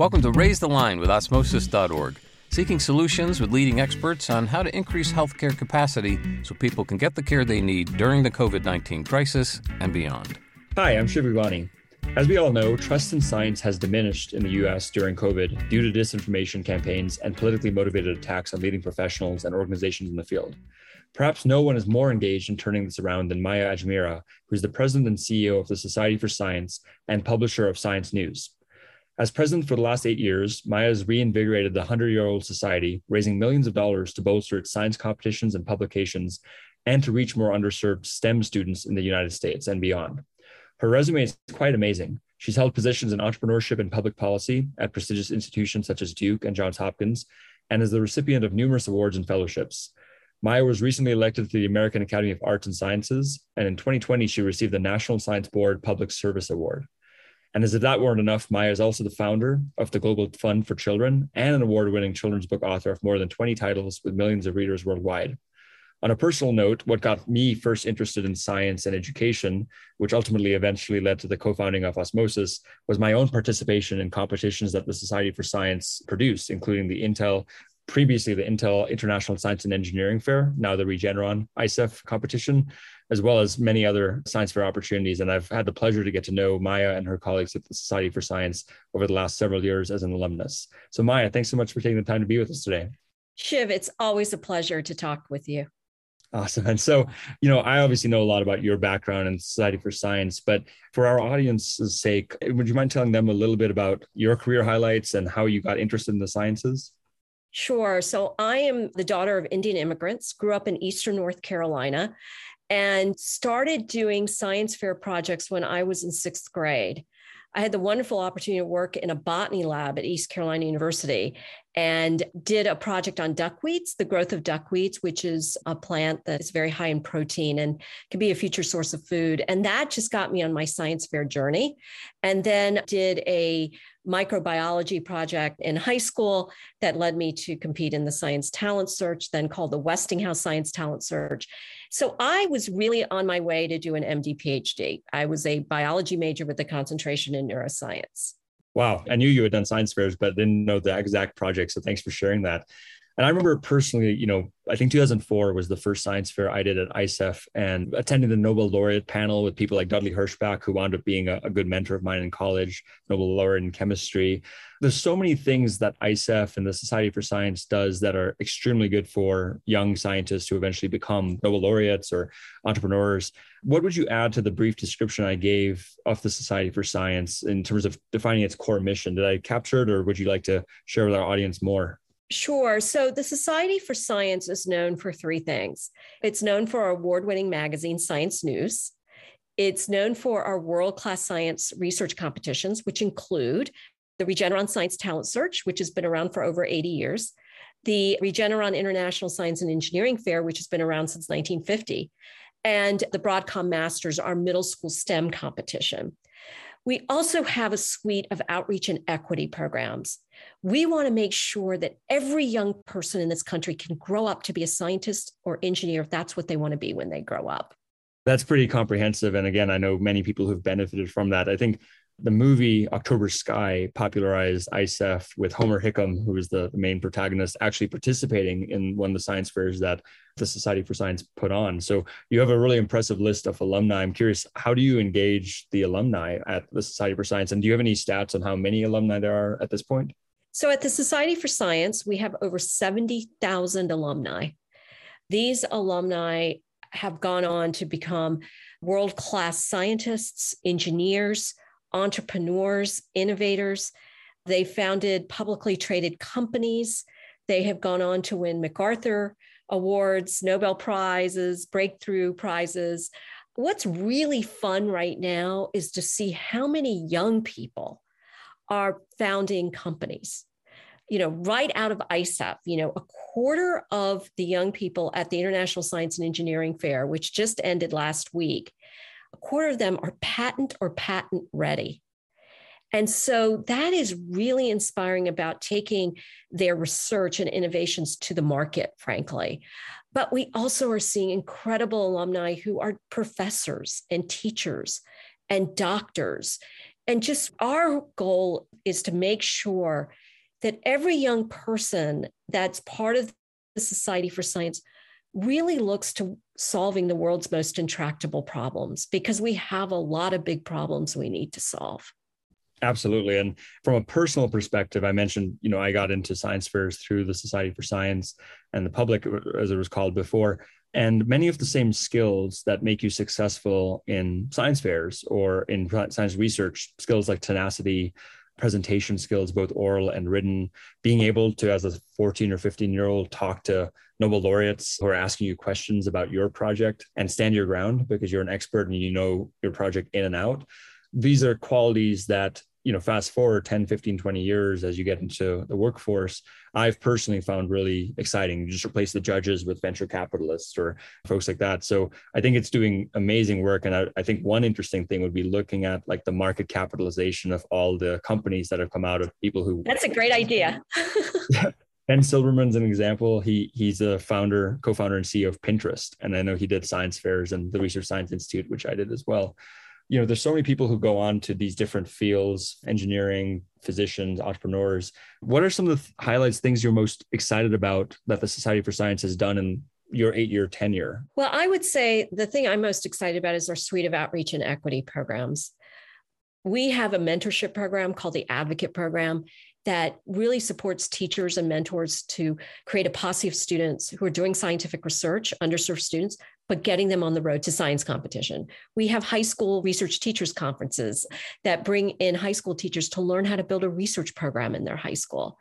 Welcome to Raise the Line with Osmosis.org, seeking solutions with leading experts on how to increase healthcare capacity so people can get the care they need during the COVID 19 crisis and beyond. Hi, I'm Shiv. As we all know, trust in science has diminished in the US during COVID due to disinformation campaigns and politically motivated attacks on leading professionals and organizations in the field. Perhaps no one is more engaged in turning this around than Maya Ajmera, who is the president and CEO of the Society for Science and publisher of Science News. As president for the last eight years, Maya has reinvigorated the 100 year old society, raising millions of dollars to bolster its science competitions and publications and to reach more underserved STEM students in the United States and beyond. Her resume is quite amazing. She's held positions in entrepreneurship and public policy at prestigious institutions such as Duke and Johns Hopkins, and is the recipient of numerous awards and fellowships. Maya was recently elected to the American Academy of Arts and Sciences, and in 2020, she received the National Science Board Public Service Award. And as if that weren't enough, Maya is also the founder of the Global Fund for Children and an award winning children's book author of more than 20 titles with millions of readers worldwide. On a personal note, what got me first interested in science and education, which ultimately eventually led to the co founding of Osmosis, was my own participation in competitions that the Society for Science produced, including the Intel previously the Intel International Science and Engineering Fair, now the Regeneron ISEF competition, as well as many other science fair opportunities. And I've had the pleasure to get to know Maya and her colleagues at the Society for Science over the last several years as an alumnus. So, Maya, thanks so much for taking the time to be with us today. Shiv, it's always a pleasure to talk with you. Awesome. And so, you know, I obviously know a lot about your background in Society for Science, but for our audience's sake, would you mind telling them a little bit about your career highlights and how you got interested in the sciences? Sure. So I am the daughter of Indian immigrants, grew up in Eastern North Carolina, and started doing science fair projects when I was in sixth grade. I had the wonderful opportunity to work in a botany lab at East Carolina University and did a project on duckweeds, the growth of duckweeds, which is a plant that is very high in protein and can be a future source of food. And that just got me on my science fair journey. And then did a microbiology project in high school that led me to compete in the Science Talent Search, then called the Westinghouse Science Talent Search. So I was really on my way to do an MD PhD. I was a biology major with a concentration in neuroscience. Wow. I knew you had done science fairs, but didn't know the exact project. So thanks for sharing that. And I remember personally, you know, I think 2004 was the first science fair I did at ISEF and attending the Nobel laureate panel with people like Dudley Herschbach, who wound up being a, a, good mentor of mine in college, Nobel laureate in chemistry. There's so many things that ISEF and the Society for Science does that are extremely good for young scientists who eventually become Nobel laureates or entrepreneurs. What would you add to the brief description I gave of the Society for Science in terms of defining its core mission? Did I capture it or would you like to share with our audience more? Sure. So the Society for Science is known for three things. It's known for our award winning magazine, Science News. It's known for our world class science research competitions, which include the Regeneron Science Talent Search, which has been around for over 80 years, the Regeneron International Science and Engineering Fair, which has been around since 1950, and the Broadcom Masters, our middle school STEM competition. We also have a suite of outreach and equity programs. We want to make sure that every young person in this country can grow up to be a scientist or engineer if that's what they want to be when they grow up. That's pretty comprehensive. And again, I know many people who've benefited from that. I think the movie October Sky popularized ISEF with Homer Hickam, who was the, main protagonist, actually participating in one of the science fairs that the Society for Science put on. So you have a really impressive list of alumni. I'm curious, how do you engage the alumni at the Society for Science? And do you have any stats on how many alumni there are at this point? So at the Society for Science, we have over 70,000 alumni. These alumni have gone on to become world class scientists, engineers, entrepreneurs, innovators. They founded publicly traded companies. They have gone on to win MacArthur Awards, Nobel Prizes, Breakthrough Prizes. What's really fun right now is to see how many young people are founding companies. You know, right out of ISEF, you know, a quarter of the young people at the International Science and Engineering Fair, which just ended last week, a quarter of them are patent or patent ready. And so that is really inspiring about taking their research and innovations to the market, frankly. But we also are seeing incredible alumni who are professors and teachers and doctors. And just our goal is to make sure that every young person that's part of the Society for Science really looks to solving the world's most intractable problems because we have a lot of big problems we need to solve. Absolutely. And from a personal perspective, I mentioned, you know, I got into science fairs through the Society for Science and the public, as it was called before. And many of the same skills that make you successful in science fairs or in science research, skills like tenacity, presentation skills, both oral and written, being able to, as a 14 or 15 year old, talk to Nobel laureates who are asking you questions about your project and stand your ground because you're an expert and you know your project in and out. These are qualities that you know fast forward 10 15 20 years as you get into the workforce i've personally found really exciting you just replace the judges with venture capitalists or folks like that. So i think it's doing amazing work. And I, I, think one interesting thing would be looking at like the market capitalization of all the companies that have come out of people who that's a great idea. Ben Silbermann's an example. He he's a founder, co-founder, and CEO of Pinterest, and I know he did science fairs and the Research Science Institute, which I did as well you know there's so many people who go on to these different fields engineering physicians entrepreneurs. What are some of the highlights things you're most excited about that the society for science has done in your eight year tenure? Well i would say the thing i'm most excited about is our suite of outreach and equity programs. We have a mentorship program called the advocate program that really supports teachers and mentors to create a posse of students who are doing scientific research, underserved students, but getting them on the road to science competition. We have high school research teachers conferences that bring in high school teachers to learn how to build a research program in their high school.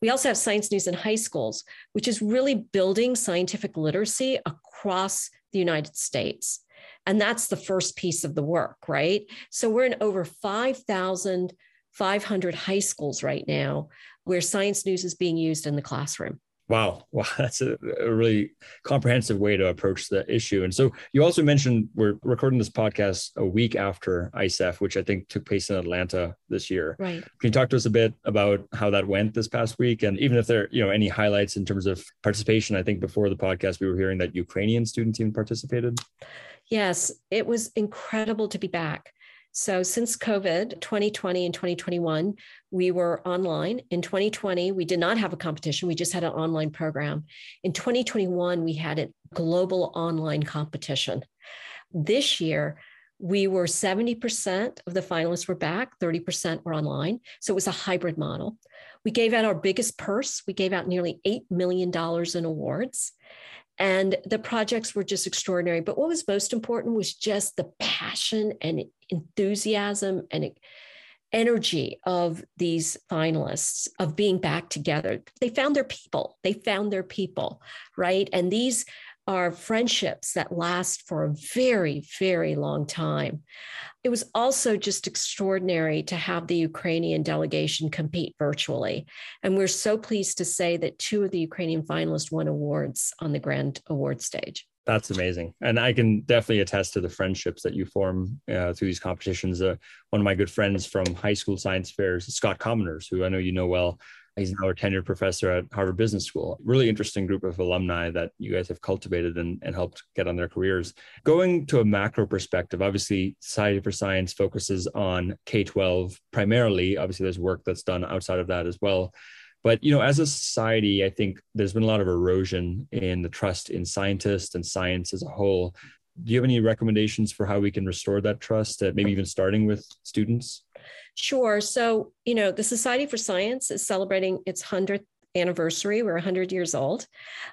We also have Science News in High Schools, which is really building scientific literacy across the United States. And that's the first piece of the work, right? So we're in over 5,500 high schools right now where science news is being used in the classroom. Wow. Wow. That's a, a, really comprehensive way to approach the issue. And so you also mentioned we're recording this podcast a week after ISEF, which I think took place in Atlanta this year. Right. Can you talk to us a bit about how that went this past week? And even if there, you know, any highlights in terms of participation, I think before the podcast, we were hearing that Ukrainian students even participated. Yes, it was incredible to be back. So since COVID 2020 and 2021, we were online. In 2020, we did not have a competition. We just had an online program. In 2021, we had a global online competition. This year, we were 70% of the finalists were back, 30% were online. So it was a hybrid model. We gave out our biggest purse. We gave out nearly $8 million in awards. And the projects were just extraordinary. But what was most important was just the passion and enthusiasm and energy of these finalists of being back together. They found their people. They found their people, right? And these are friendships that last for a very, very long time. It was also just extraordinary to have the Ukrainian delegation compete virtually. And we're so pleased to say that two of the Ukrainian finalists won awards on the grand award stage. That's amazing. And I can definitely attest to the friendships that you form uh, through these competitions. Uh, one of my good friends from high school science fairs, Scott Kominers, who I know you know well, He's now a tenured professor at Harvard Business School. Really interesting group of alumni that you guys have cultivated and, and helped get on their careers. Going to a macro perspective, obviously, Society for Science focuses on K 12 primarily. Obviously, there's work that's done outside of that as well. But you know, as a society, I think there's been a lot of erosion in the trust in scientists and science as a whole. Do you have any recommendations for how we can restore that trust, uh, maybe even starting with students? Sure. So, you know, the Society for Science is celebrating its 100th anniversary. We're 100 years old.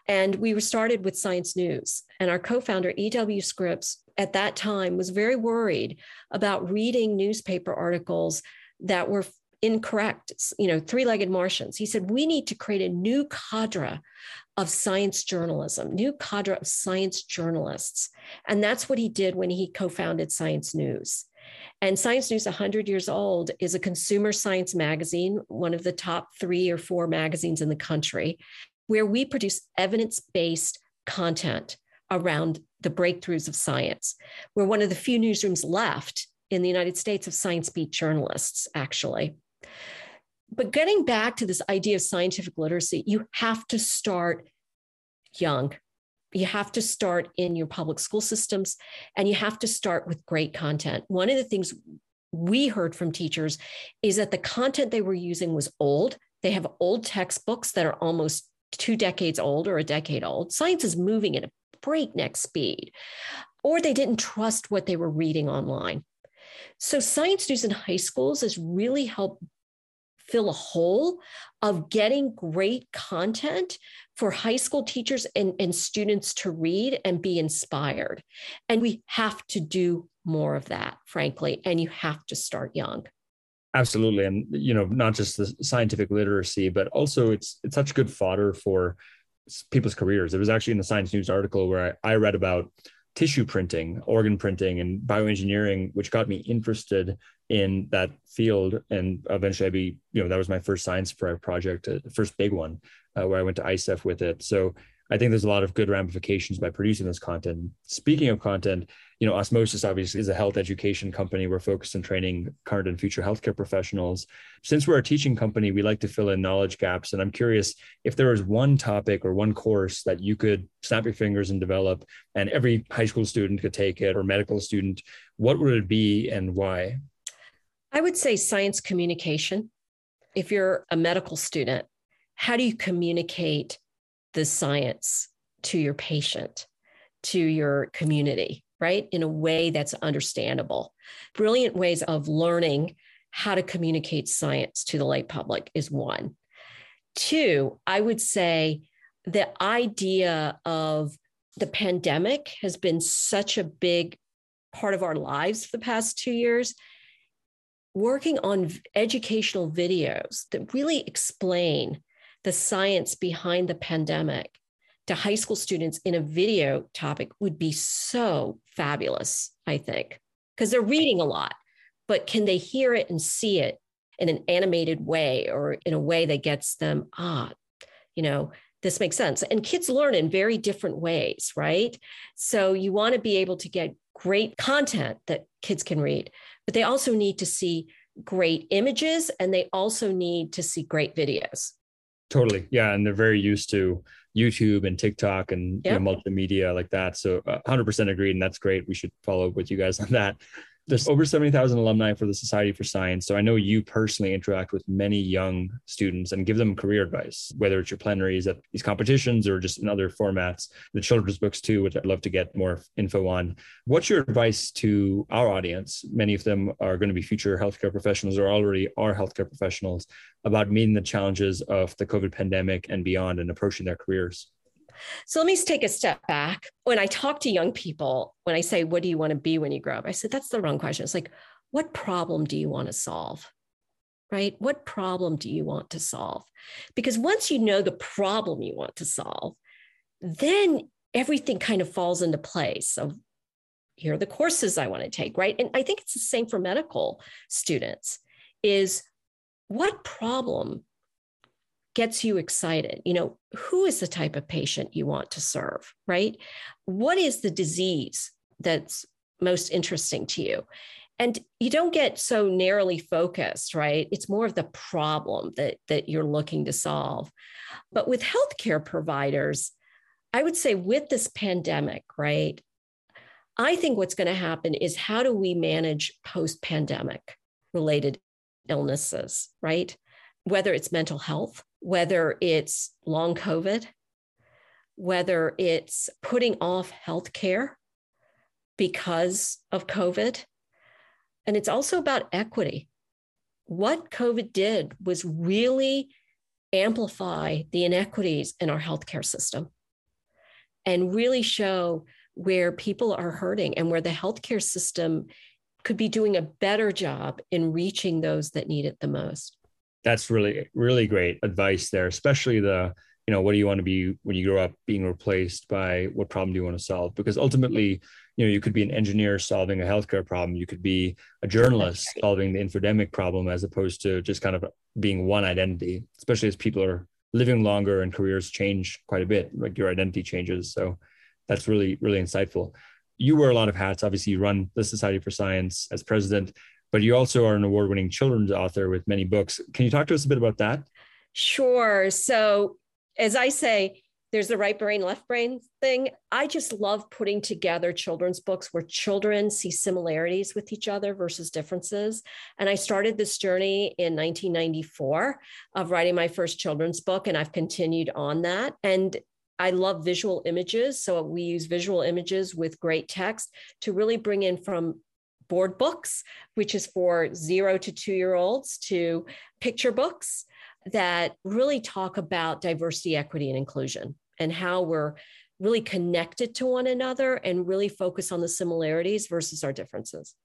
And we were started with Science News. And our co founder, E.W. Scripps, at that time was very worried about reading newspaper articles that were incorrect, you know, three legged Martians. He said, we need to create a new cadre of science journalism, new cadre of science journalists. And that's what he did when he co founded Science News. And Science News 100 years old is a consumer science magazine, one of the top three or four magazines in the country, where we produce evidence based content around the breakthroughs of science. We're one of the few newsrooms left in the United States of science beat journalists, actually. But getting back to this idea of scientific literacy, you have to start young you have to start in your public school systems and you have to start with great content. One of the things we heard from teachers is that the content they were using was old. They have old textbooks that are almost two decades old or a decade old. Science is moving at a breakneck speed, or they didn't trust what they were reading online. So, science news in high schools has really helped fill a hole of getting great content for high school teachers and, and students to read and be inspired. And we have to do more of that, frankly, and you have to start young. Absolutely. And you know, not just the scientific literacy, but also it's it's such good fodder for people's careers. It was actually in the Science News article where I, I read about tissue printing, organ printing, and bioengineering, which got me interested in that field. And eventually, I'd be you know that was my first science project, uh, first big one, uh, where I went to ISEF with it. So I think there's a lot of good ramifications by producing this content. Speaking of content, you know, Osmosis obviously is a health education company. We're focused on training current and future healthcare professionals. Since we're a teaching company, we like to fill in knowledge gaps. And I'm curious if there was one topic or one course that you could snap your fingers and develop, and every high school student could take it or medical student, what would it be and why? I would say science communication. If you're a medical student, how do you communicate the science to your patient, to your community, right? In a way that's understandable. Brilliant ways of learning how to communicate science to the lay public is one. Two, I would say the idea of the pandemic has been such a big part of our lives for the past two years. Working on educational videos that really explain the science behind the pandemic to high school students in a video topic would be so fabulous, I think, because they're reading a lot, but can they hear it and see it in an animated way or in a way that gets them, ah, you know, this makes sense. And kids learn in very different ways, right? So you want to be able to get great content that kids can read, but they also need to see great images and they also need to see great videos. Totally. Yeah. And they're very used to YouTube and TikTok and yep. you know, multimedia like that. So uh, 100% agreed. And that's great. We should follow up with you guys on that there's over 70,000 alumni for the Society for Science. So I know you personally interact with many young students and give them career advice, whether it's your plenaries at these competitions or just in other formats, the children's books too, which I'd love to get more info on. What's your advice to our audience? Many of them are going to be future healthcare professionals or already are healthcare professionals about meeting the challenges of the COVID pandemic and beyond and approaching their careers. So let me take a step back. When I talk to young people, when I say, What do you want to be when you grow up? I said, That's the wrong question. It's like, What problem do you want to solve? Right? What problem do you want to solve? Because once you know the problem you want to solve, then everything kind of falls into place of here are the courses I want to take, right? And I think it's the same for medical students is what problem gets you excited. You know who is the type of patient you want to serve right? What is the disease that's most interesting to you? And you don't get so narrowly focused right? It's more of the problem that that you're looking to solve. But with healthcare providers i would say with this pandemic right i think what's going to happen is how do we manage post pandemic related illnesses right? Whether it's mental health whether it's long COVID, whether it's putting off healthcare because of COVID. And it's also about equity. What COVID did was really amplify the inequities in our healthcare system and really show where people are hurting and where the healthcare system could be doing a better job in reaching those that need it the most that's really really great advice there especially the you know what do you want to be when you grow up being replaced by what problem do you want to solve? Because ultimately you know you could be an engineer solving a healthcare problem you could be a journalist solving the infodemic problem as opposed to just kind of being one identity especially as people are living longer and careers change quite a bit like your identity changes. So that's really really insightful. You wear a lot of hats. Obviously you run the society for science as president but you also are an award winning children's author with many books. Can you talk to us a bit about that? Sure. So, as I say, there's the right brain, left brain thing. I just love putting together children's books where children see similarities with each other versus differences. And I started this journey in 1994 of writing my first children's book, and I've continued on that. And I love visual images. So we use visual images with great text to really bring in from board books, which is for zero to two year olds, to picture books that really talk about diversity, equity, and inclusion and how we're really connected to one another and really focus on the similarities versus our differences.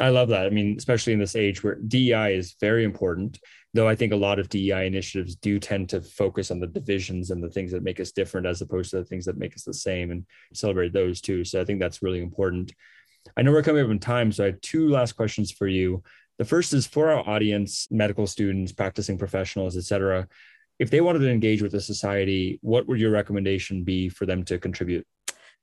I love that. I mean, especially in this age where DEI is very important, though I think a lot of DEI initiatives do tend to focus on the divisions and the things that make us different as opposed to the things that make us the same and celebrate those too. So I think that's really important. I know we're coming up in time, so I have two last questions for you. The first is for our audience, medical students, practicing professionals, et cetera. If they wanted to engage with the society, what would your recommendation be for them to contribute?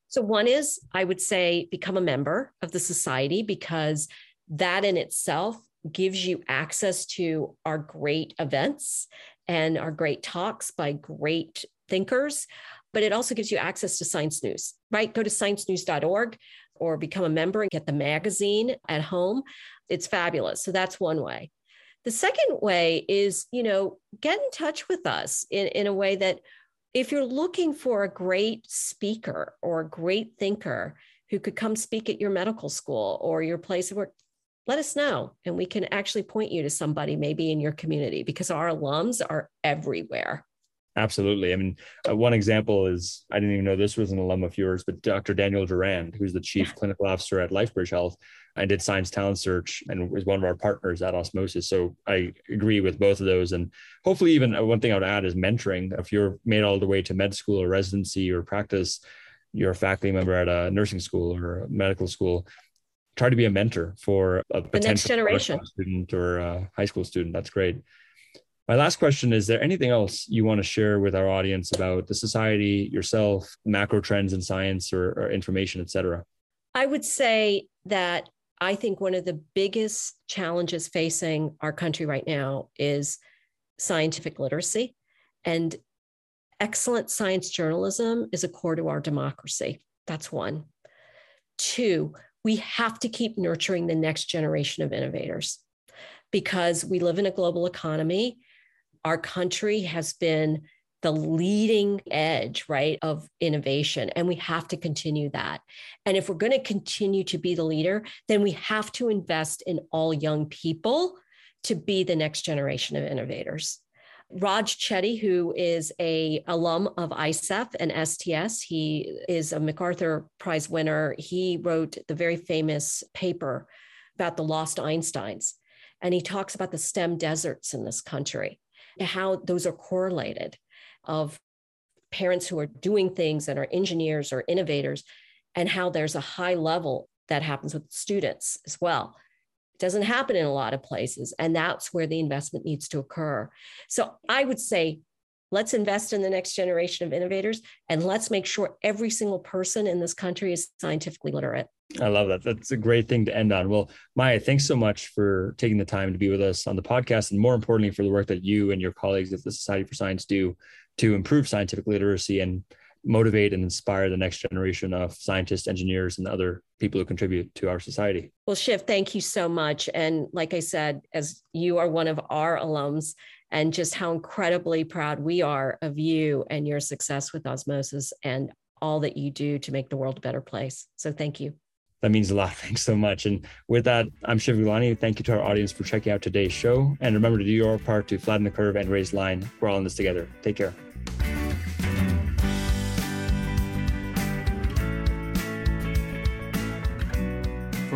So, one is I would say become a member of the society because that in itself gives you access to our great events and our great talks by great thinkers. But it also gives you access to science news, right? Go to sciencenews.org or become a member and get the magazine at home. It's fabulous. So that's one way. The second way is, you know, get in touch with us in, in a way that if you're looking for a great speaker or a great thinker who could come speak at your medical school or your place of work, let us know and we can actually point you to somebody maybe in your community because our alums are everywhere. Absolutely. I mean, uh, one example is I didn't even know this was an alum of yours, but Dr. Daniel Durand, who's the chief clinical officer at LifeBridge Health, I did Science Talent Search and was one of our partners at Osmosis. So I agree with both of those. And hopefully, even uh, one thing I would add is mentoring. If you're made all the way to med school or residency or practice, you're a faculty member at a nursing school or a medical school, try to be a mentor for a potential the next generation student or a high school student. That's great. My last question is there anything else you want to share with our audience about the society, yourself, macro trends in science or, or information, et cetera? I would say that I think one of the biggest challenges facing our country right now is scientific literacy. And excellent science journalism is a core to our democracy. That's one. Two, we have to keep nurturing the next generation of innovators because we live in a global economy our country has been the leading edge, right, of innovation. And we have to continue that. And if we're going to continue to be the leader, then we have to invest in all young people to be the next generation of innovators. Raj Chetty, who is a alum of ISEF and STS, he is a MacArthur Prize winner. He wrote the very famous paper about the lost Einsteins. And he talks about the STEM deserts in this country how those are correlated of parents who are doing things and are engineers or innovators and how there's a high level that happens with students as well. It doesn't happen in a lot of places and that's where the investment needs to occur. So i would say let's invest in the next generation of innovators and let's make sure every single person in this country is scientifically literate I love that. That's a great thing to end on. Well, Maya, thanks so much for taking the time to be with us on the podcast, and more importantly, for the work that you and your colleagues at the Society for Science do to improve scientific literacy and motivate and inspire the next generation of scientists, engineers, and other people who contribute to our society. Well, Shiv, thank you so much. And like I said, as you are one of our alums, and just how incredibly proud we are of you and your success with Osmosis and all that you do to make the world a better place. So thank you. That means a lot. Thanks so much. And with that, I'm Shiv Gaglani. Thank you to our audience for checking out today's show. And remember to do your part to flatten the curve and raise line. We're all in this together. Take care.